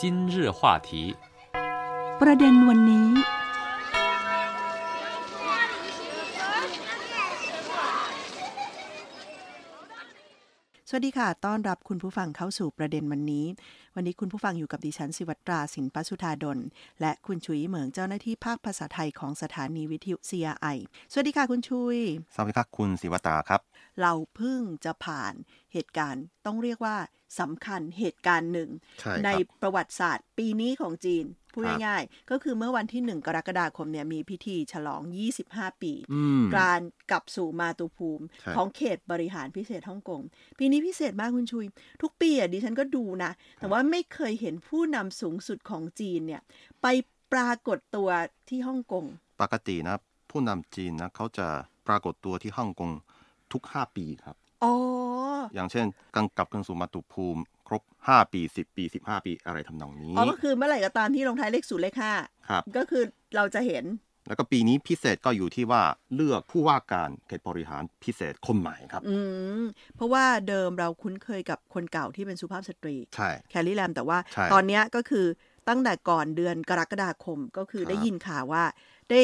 今日话题ประเด็นวันนี้ สวัสดีค่ะ ต้อนรับคุณผู้ฟังเข้าสู่ประเด็นวันนี้ วันนี้คุณผู้ฟังอยู่กับดิฉันสิวัตราสินปสุธาดล และคุณชุยเหมืองเจ้าหน้าที่ภาคภาษาไทยของสถานีวิทยุ CRI สวัสดีค่ะคุณชุย สวัสดีครับคุณศิวตาครับ เราเพิ่งจะผ่านเหตุการณ์ ต้องเรียกว่า สำคัญเหตุการณ์หนึ่งใช่ครับประวัติศาสตร์ปีนี้ของจีนพูดครับง่ายๆ ก็คือเมื่อวันที่ 1 กรกฎาคมเนี่ยมีพิธีฉลอง 25 ปีอืมการกลับสู่มาตุภูมิใช่ของเขตบริหารพิเศษฮ่องกง ปีนี้พิเศษมากคุณชุย ทุกปีอะดิฉันก็ดูนะ แต่ว่าไม่เคยเห็นผู้นำสูงสุดของจีนเนี่ยไปปรากฏตัวที่ฮ่องกง ปกตินะ ผู้นำจีนนะเขาจะปรากฏตัวที่ฮ่องกงทุก 5 ปีครับ อ๋อ อย่างเช่นกังกลับกันสู่มาตุภูมิ ครบ 5 ปี 10 ปี 15 ปีอะไรทำนองนี้อ๋อก็คือเมื่อไหร่ก็ตามที่ลงท้ายเลขศูนย์เลขห้าครับก็คือเราจะเห็น แล้วก็ปีนี้พิเศษก็อยู่ที่ว่าเลือกผู้ว่าการเขตบริหารพิเศษคนใหม่ครับ อืมเพราะว่าเดิมเราคุ้นเคยกับคนเก่าที่เป็นสุภาพสตรีใช่แคลรี่แลมแต่ว่าใช่ตอนเนี้ยก็คือตั้งแต่ก่อนเดือนกรกฎาคมก็คือครับได้ยินข่าวว่าได้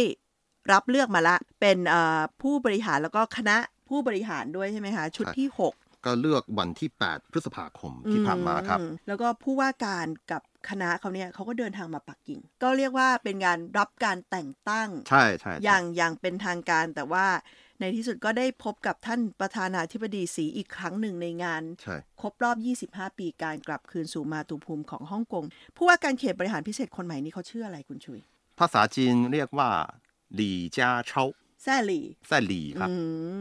รับเลือกมาละ เป็นเอ่อผู้บริหารแล้วก็คณะ ผู้บริหารด้วยใช่ไหมคะ ชุดที่ 6 ก็เลือกวันที่ 8 พฤษภาคมที่ผ่านมาครับ แล้วก็ผู้ว่าการกับคณะเขาเนี่ยเขาก็เดินทางมาปักกิ่ง ก็เรียกว่าเป็นการรับการแต่งตั้ง ใช่ใช่ใช่อย่างอย่างเป็นทางการแต่ว่าในที่สุดก็ได้พบกับท่านประธานาธิบดีสีอีกครั้งหนึ่งในงานใช่ครบรอบ 25 ปีการกลับคืนสู่มาตุภูมิของฮ่องกง ผู้ว่าการเขตบริหารพิเศษคนใหม่นี้เขาชื่ออะไรคุณชุย ภาษาจีนเรียกว่า หลี่เจียเชาแซ่หลี่แซ่หลี่ครับอืม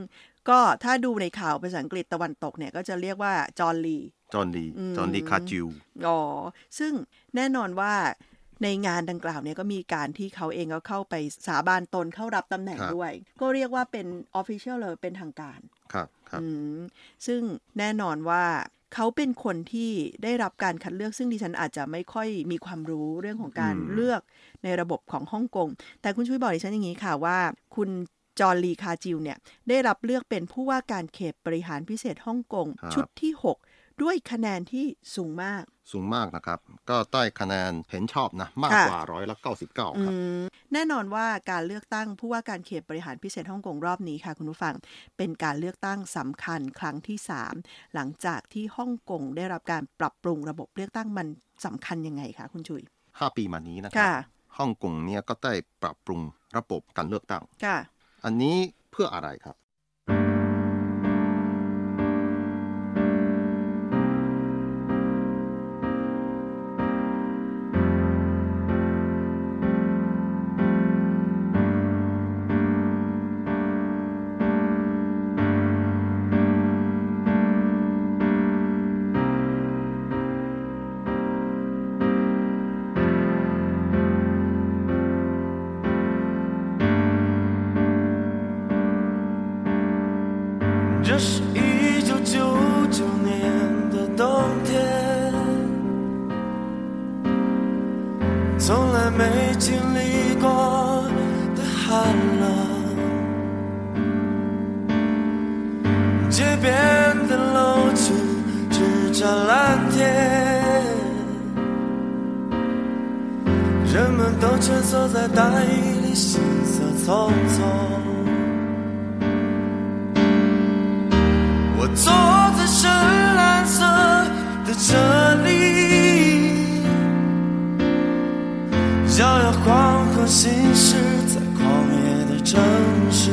ก็ถ้าดูในข่าวภาษาอังกฤษตะวันตกเนี่ยก็จะเรียกว่าจอห์นลีจอห์นลีอืมจอห์นลีคาชิวอ๋อซึ่งแน่นอนว่าในงานดังกล่าวเนี่ยก็มีการที่เขาเองก็เข้าไปสาบานตนเข้ารับตำแหน่งครับด้วย ก็เรียกว่าเป็น official เลยเป็นทางการ ครับครับอืมซึ่งแน่นอนว่าเขาเป็นคนที่ได้รับการคัดเลือกซึ่งดิฉันอาจจะไม่ค่อยมีความรู้เรื่องของการอืมเลือกในระบบของฮ่องกง แต่คุณช่วยบอกดิฉันอย่างนี้ค่ะว่า คุณ จอห์นลีคาจิวเนี่ยได้รับเลือกเป็นผู้ว่าการเขตบริหารพิเศษฮ่องกงครับชุดที่ 6 ด้วยคะแนนที่สูงมาก สูงมากนะครับ ก็ได้คะแนนเห็นชอบนะ มากค่ะกว่าร้อยละเก้าสิบเก้าอืมครับ แน่นอนว่าการเลือกตั้งผู้ว่าการเขตบริหารพิเศษฮ่องกงรอบนี้ค่ะคุณผู้ฟัง เป็นการเลือกตั้งสำคัญครั้งที่ 3 หลังจากที่ฮ่องกงได้รับการปรับปรุงระบบเลือกตั้งมันสำคัญยังไงคะคุณชุยห้าปีมานี้นะครัค่ะฮ่องกงเนี่ยก็ได้ปรับปรุงระบบการเลือกตั้งค่ะ อันนี้เพื่ออะไรครับ 我坐在深蓝色的车里，摇摇晃晃行驶在狂野的城市。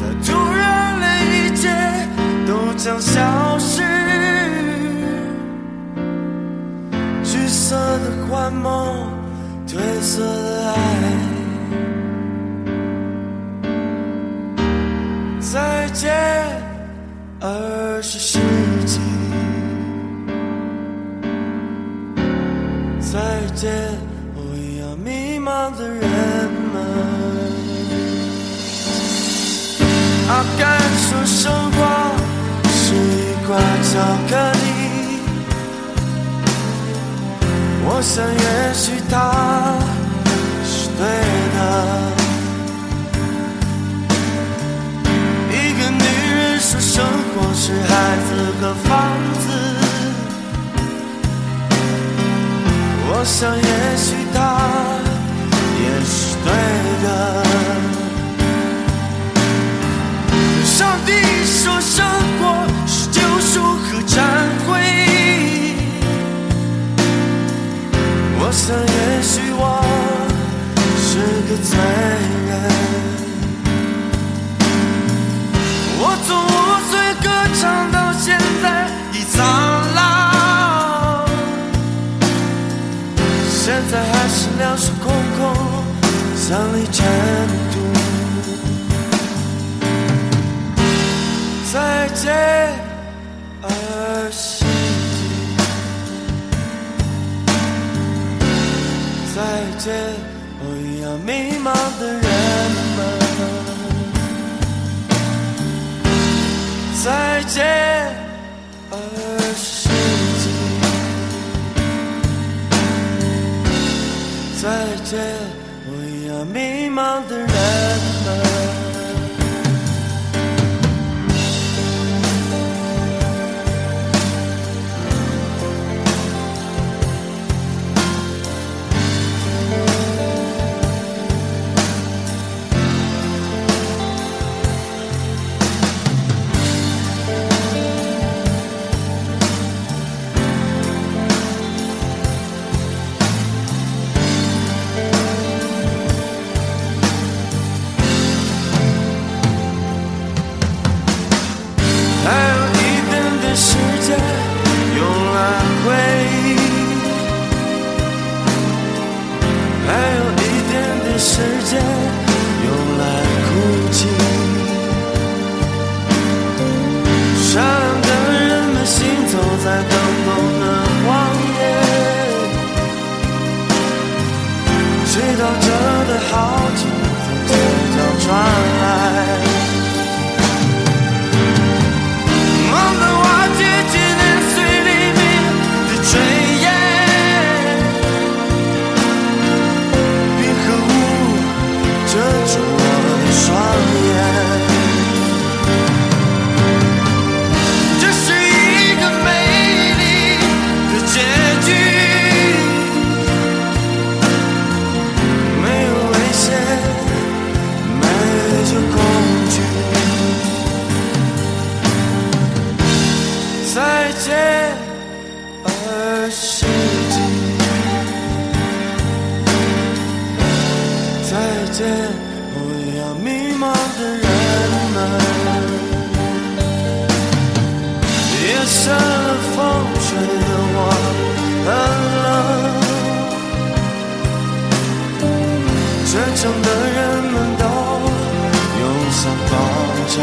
但突然，连一切都将消失，橘色的幻梦，褪色的爱。再见，二十世纪。再见，我一样迷茫的人们。啊，敢说生活是一块巧克力？我想，也许它是对的。说生活是孩子和房子。我想也许他也是对的。上帝说生活是救赎和忏悔。我想也许我是个罪人。从五岁歌唱到现在已苍老，现在还是两手空空，像粒尘土。再见，界，二十世纪，再见。再见，我一样迷茫的人们。夜深了，风吹得我很冷。真诚的人们都涌向广场。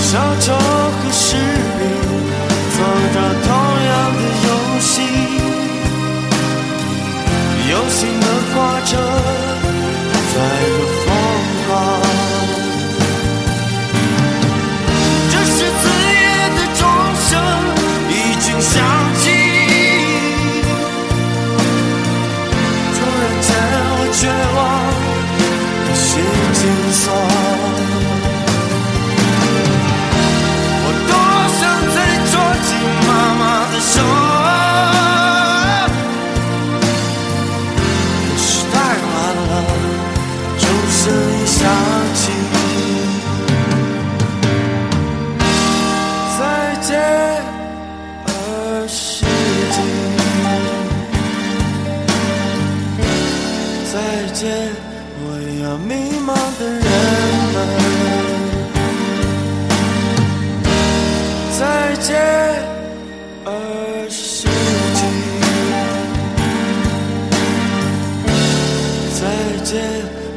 小丑和士兵手心的挂着在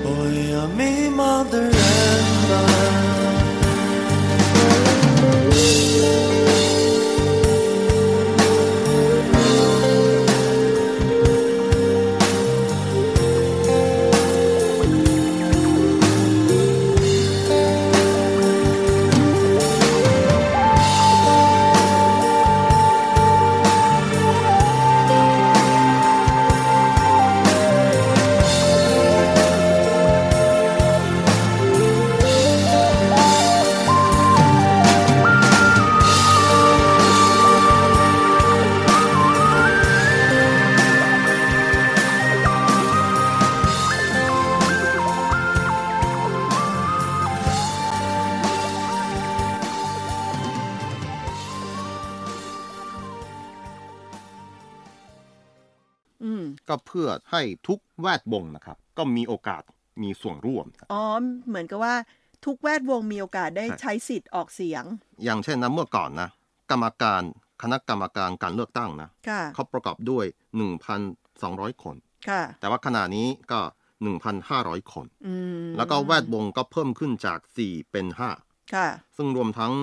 我要迷茫的人。 ก็เพื่อให้ทุกแวดวงนะครับ ก็มีโอกาสมีส่วนร่วม อ๋อ เหมือนกับว่าทุกแวดวงมีโอกาสได้ใช่ใช้สิทธิ์ออกเสียง อย่างเช่นนะเมื่อก่อนนะ กรรมการคณะกรรมการการเลือกตั้งนะค่ะเขาประกอบด้วย 1,200 คนค่ะแต่ว่าขณะนี้ก็ 1,500 คนอืมแล้วก็แวดวงก็เพิ่มขึ้นจาก 4 เป็นค่ะ5ซึ่งรวมทั้ง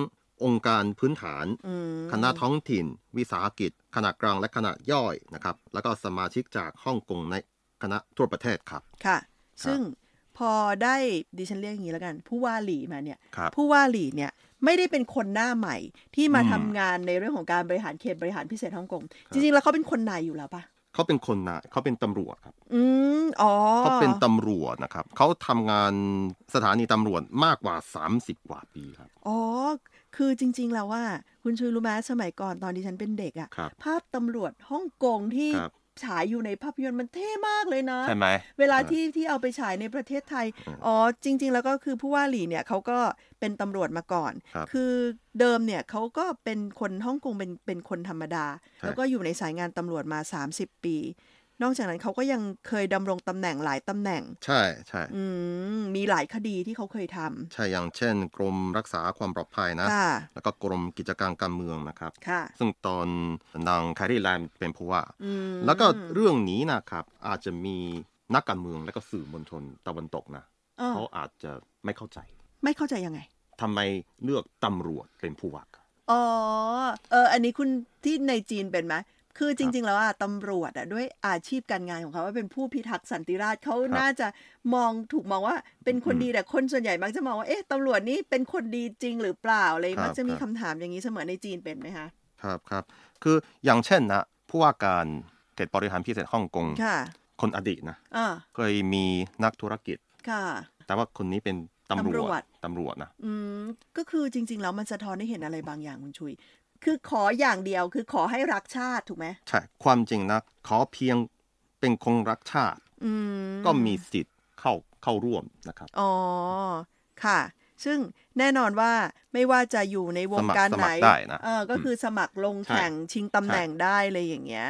องค์การพื้นฐานอืมคณะท้องถิ่น วิสาหกิจขนาดกลางและขนาดย่อยนะครับ แล้วก็สมาชิกจากฮ่องกงในคณะทั่วประเทศครับค่ะ ซึ่งพอได้ดิฉันเรียกอย่างนี้แล้วกัน ผู้ว่าหลีมาเนี่ยครับผู้ว่าหลีเนี่ยไม่ได้เป็นคนหน้าใหม่ที่มาอืมทำงานในเรื่องของการบริหารเขตบริหารพิเศษฮ่องกงจริงๆแล้วเขาเป็นคนในอยู่แล้วปะเขาเป็นคนนะเขาเป็นตำรวจครับ อืมอ๋อเขาเป็นตำรวจนะครับเขาทำงานสถานีตำรวจมากกว่า 30 กว่าปีครับ อ๋อ คือจริง ๆ แล้วว่า คุณชูรู้ไหมสมัยก่อนตอนที่ฉันเป็นเด็กอะครับ ภาพตำรวจฮ่องกงที่ครับ ฉายอยู่ในภาพยนตร์มันเท่มากเลยนะ ใช่ไหมเวลาที่ที่เอาไปฉายในประเทศไทย อ๋อ จริง ๆ แล้วก็คือผู้ว่าหลีเนี่ยเขาก็เป็นตำรวจมาก่อน ครับอเดิมเนี่ยเขาก็เป็นคนฮ่องกงเป็นเป็นคนธรรมดาใช่แล้วก็อยู่ในสายงานตำรวจมา 30 ปี นอกจากนั้นเขาก็ยังเคยดำรงตำแหน่งหลายตำแหน่ง ใช่ใช่อืมมีหลายคดีที่เขาเคยทใช่อย่างเช่น กรมรักษาความปลอดภัยนะำค่ะ แล้วก็กรมกิจการการเมืองนะครับ ค่ะ ซึ่งตอนนางแครี่แลนด์เป็นผู้ว่า อืมแล้วก็เรื่องนี้นะครับ อาจจะมีนักการเมืองและก็สื่อมวลชนตะวันตกนะอ้อเขาอาจจะไม่เข้าใจไม่เข้าใจยังไง ทำไมเลือกตำรวจเป็นผู้ว่าครับอ๋อ เออ อันนี้คุณที่ในจีนเป็นไหม คือจริง ๆ แล้วอะตำรวจอะด้วยอาชีพการงานของเขาว่าเป็นผู้พิทักษ์สันติราษฎร์เขาครับน่าจะมองถูกมองว่าเป็นคนอืมดีแต่คนส่วนใหญ่มักจะมองว่าเอ๊ะตำรวจนี่เป็นคนดีจริงหรือเปล่าอะไรครับมักจะมีครัคำบ ถามอย่างนี้เสมอในจีนเป็นไหมคะ ครับครับ คืออย่างเช่นนะผู้ว่าการเขตบริหารพิเศษฮ่องกงค่ะคนอดีตนะอ่าเคยมีนักธุรกิจ ค่ะ แต่ว่าคนนี้เป็นตำรตำรววจ จตำรวจนะ อืมก็คือจริง ๆ แล้วมันสะท้อนให้เห็นอะไรบางอย่างคุณชุย คือขออย่างเดียวคือขอให้รักชาติถูกไหมใช่ความจริงนะ ขอเพียงเป็นคนรักชาติอืมก็มีสิทธิ์เข้าเข้าร่วมนะครับ อ๋อ ค่ะ ซึ่งแน่นอนว่าไม่ว่าจะอยู่ในวงการสไหนมัครได้นะเออ ก็คือสมัครลงใช่แข่งชิงตำแหน่งได้เลยอย่างเงี้ย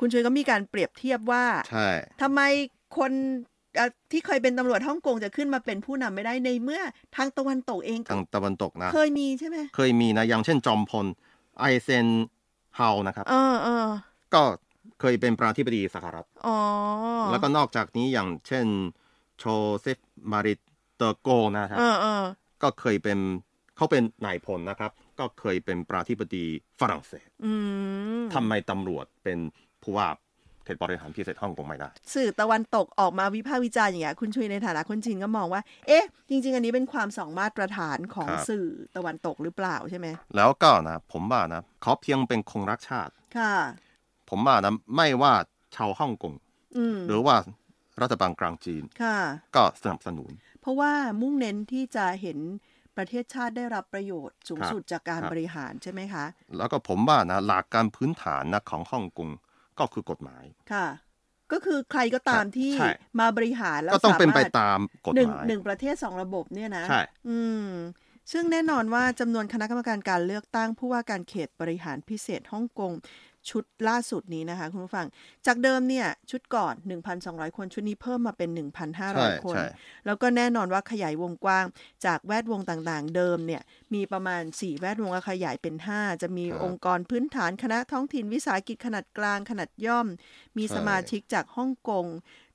คุณชุยก็มีการเปรียบเทียบว่าใช่ทำไมคนเอ่อที่เคยเป็นตำรวจฮ่องกงจะขึ้นมาเป็นผู้นำไม่ได้ในเมื่อทางตะวันตกเองก็ทางตะวันตกนะเคยมีใช่ไหมเคยมีนะอย่างเช่นจอมพลไอเซนเฮานะครับเออเออก็เคยเป็นประธานาธิบดีสหรัฐอ๋อแล้วก็นอกจากนี้อย่างเช่นโชเซฟมาริเตอร์โกนะครับเออเออก็เคยเป็นเขาเป็นนายพลนะครับ ก็เคยเป็นประธานาธิบดีฝรั่งเศสอืมทำไมตำรวจเป็น ผู้ว่าเขตบริหารพิเศษฮ่องกงไม่ได้ สื่อตะวันตกออกมาวิพากษ์วิจารณ์อย่างเงี้ยคุณชุยในฐานะคนจีนก็มองว่า เอ๊ะ จริง ๆ อันนี้เป็นความสองมาตรฐานของครับ สื่อตะวันตกหรือเปล่าใช่ไหมแล้วก็นะผมว่านะเขาเพียงเป็นคงรักชาติ ค่ะ ผมว่านะไม่ว่าชาวฮ่องกงอืมหรือว่ารัฐบาลกลางจีนค่ะ ก็สนับสนุน เพราะว่ามุ่งเน้นที่จะเห็นประเทศชาติได้รับประโยชน์สูงครับสุดจากการครับ บริหารใช่ไหมคะ แล้วก็ผมว่านะหลักการพื้นฐานนะของฮ่องกง ก็คือกฎหมายค่ะ ก็คือใครก็ตามที่ใช่มาบริหารแล้วก็ต้องเป็นไปสามารถตามกฎหนึ่งหมายหนึ่งประเทศสองระบบเนี่ยนะใช่อืมซึ่งแน่นอนว่าจำนวนคณะกรรมการการเลือกตั้งผู้ว่าการเขตบริหารพิเศษฮ่องกง ชุดล่าสุดนี้นะคะ คุณผู้ฟัง จากเดิมเนี่ยชุดก่อน 1,200 คน ชุดนี้เพิ่มมาเป็นใช่1,500 คนใช่แล้วก็แน่นอนว่าขยายวงกว้าง จากแวดวงต่างๆ เดิมเนี่ยมีประมาณ 4 แวดวงแล้วขยายเป็น 5 จะมีครับองค์กรพื้นฐานคณะท้องถิ่นวิสาหกิจขนาดกลางขนาดย่อม มีใช่สมาชิกจากฮ่องกง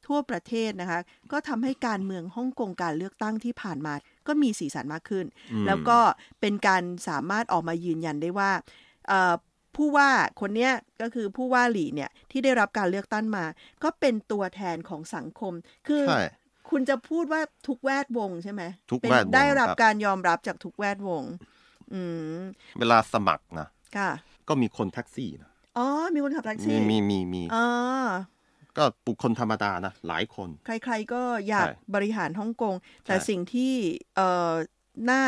ทั่วประเทศนะคะ ก็ทำให้การเมืองฮ่องกงการเลือกตั้งที่ผ่านมา ก็มีสีสันมากขึ้นอืมแล้วก็เป็นการสามารถออกมายืนยันได้ว่าเอ่อ ผู้ว่าคนเนี้ยก็คือผู้ว่าหลี่เนี่ยที่ได้รับการเลือกตั้งมา ก็เป็นตัวแทนของสังคม คือใช่ คุณจะพูดว่าทุกแวดวงใช่ไหมทุกเป็นแวดวงได้รับครับ การยอมรับจากทุกแวดวง อืมเวลาสมัครนะ ค่ะ ก็มีคนแท็กซี่นะอ๋อ มีคนขับแท็กมีซี่มีมีมีอ๋อ ก็บุคคลธรรมดานะ หลายคน ใครๆก็อยากใช่บริหารฮ่องกง แต่ใช่ สิ่งที่เอ่อน่า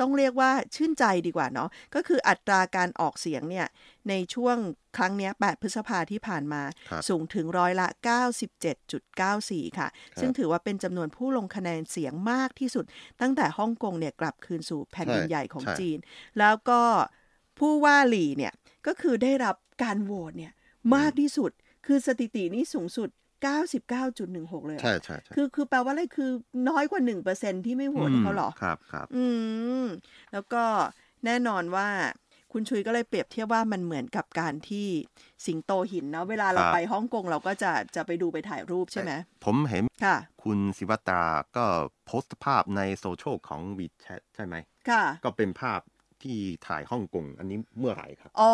ต้องเรียกว่าชื่นใจดีกว่าเนาะก็คืออัตราการออกเสียงเนี่ยในช่วงครั้งเนี้ย8พฤษภาที่ผ่านมาครับสูงถึงร้อยละ 97.94 ค่ะ ซึ่งถือว่าเป็นจำนวนผู้ลงคะแนนเสียงมากที่สุด ตั้งแต่ฮ่องกงเนี่ยกลับคืนสู่แผ่นดินใช่ใหญ่ของใช่จีน แล้วก็ผู้ว่าหลี่เนี่ยก็คือได้รับการโหวตเนี่ยมากที่สุด คือสถิตินี้สูงสุด 99.16 เลยอะใช่ใช่ใช่คือคือแปลว่าอะไรคือน้อยกว่า 1%ที่ไม่โหวตให้เขาเหรอ ครับครับอืม แล้วก็แน่นอนว่าคุณชุยก็เลยเปรียบเทียบว่ามันเหมือนกับการที่สิงโตหินเนาะเวลาเราครับไปฮ่องกงเราก็จะจะไปดูไปถ่ายรูปใช่ไหม ผมเห็นค่ะ คุณศิวตราก็โพสต์ภาพในโซเชียลของ WeChat ใช่ไหมค่ะ ก็เป็นภาพที่ถ่ายฮ่องกงอันนี้เมื่อไหร่ครับ อ๋อ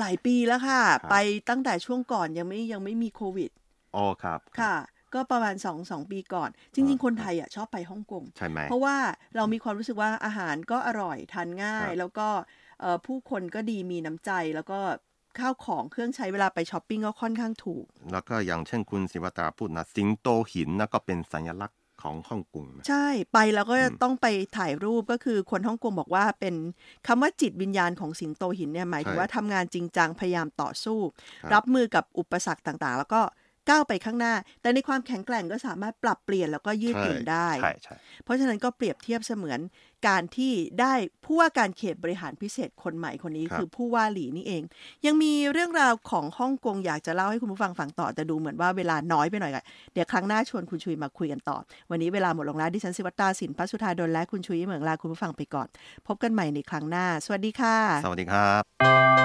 หลายปีแล้วค่ะครับไปตั้งแต่ช่วงก่อนยังไม่ยังไม่มีโควิด อ๋อครับ ค่ะ ก็ประมาณ2อสองปีก่อน จริง ๆ คนไทยอะชอบไปฮ่องกงใช่ไหมเพราะว่าเรามีความรู้สึกว่าอาหารก็อร่อยทานง่ายครับแล้วก็เอ่อผู้คนก็ดีมีน้ำใจแล้วก็ข้าวของเครื่องใช้เวลาไปช้อปปิ้งก็ค่อนข้างถูก แล้วก็อย่างเช่นคุณศิวตราพูดนะสิงโตหินนะก็เป็นสัญลักษณ์ของฮ่องกงนะใช่ไปแล้วก็อืมต้องไปถ่ายรูปก็คือคนฮ่องกงบอกว่าเป็นคำว่าจิตวิญญาณของสิงโตหินเนี่ยหมายถึงว่าทำงานจริงจังพยายามต่อสู้ครับรับมือกับอุปสรรคต่างๆ แล้วก็ ก้าวไปข้างหน้า แต่ในความแข็งแกร่งก็สามารถปรับเปลี่ยนแล้วก็ยืดหยุ่นได้ใช่ใช่เพราะฉะนั้นก็เปรียบเทียบเสมือนการที่ได้ผู้ว่าการเขตบริหารพิเศษคนใหม่คนนี้ครับคือผู้ว่าหลีนี่เอง ยังมีเรื่องราวของฮ่องกงอยากจะเล่าให้คุณผู้ฟังฟังต่อ แต่ดูเหมือนว่าเวลาน้อยไปหน่อยกันเดี๋ยวครั้งหน้าชวนคุณชุยมาคุยกันต่อ วันนี้เวลาหมดลงแล้วดิฉันสิวัตตาสินพัสุธาดลและคุณชุยเหมืองลาคุณผู้ฟังไปก่อน พบกันใหม่ในครั้งหน้า สวัสดีค่ะ สวัสดีครับ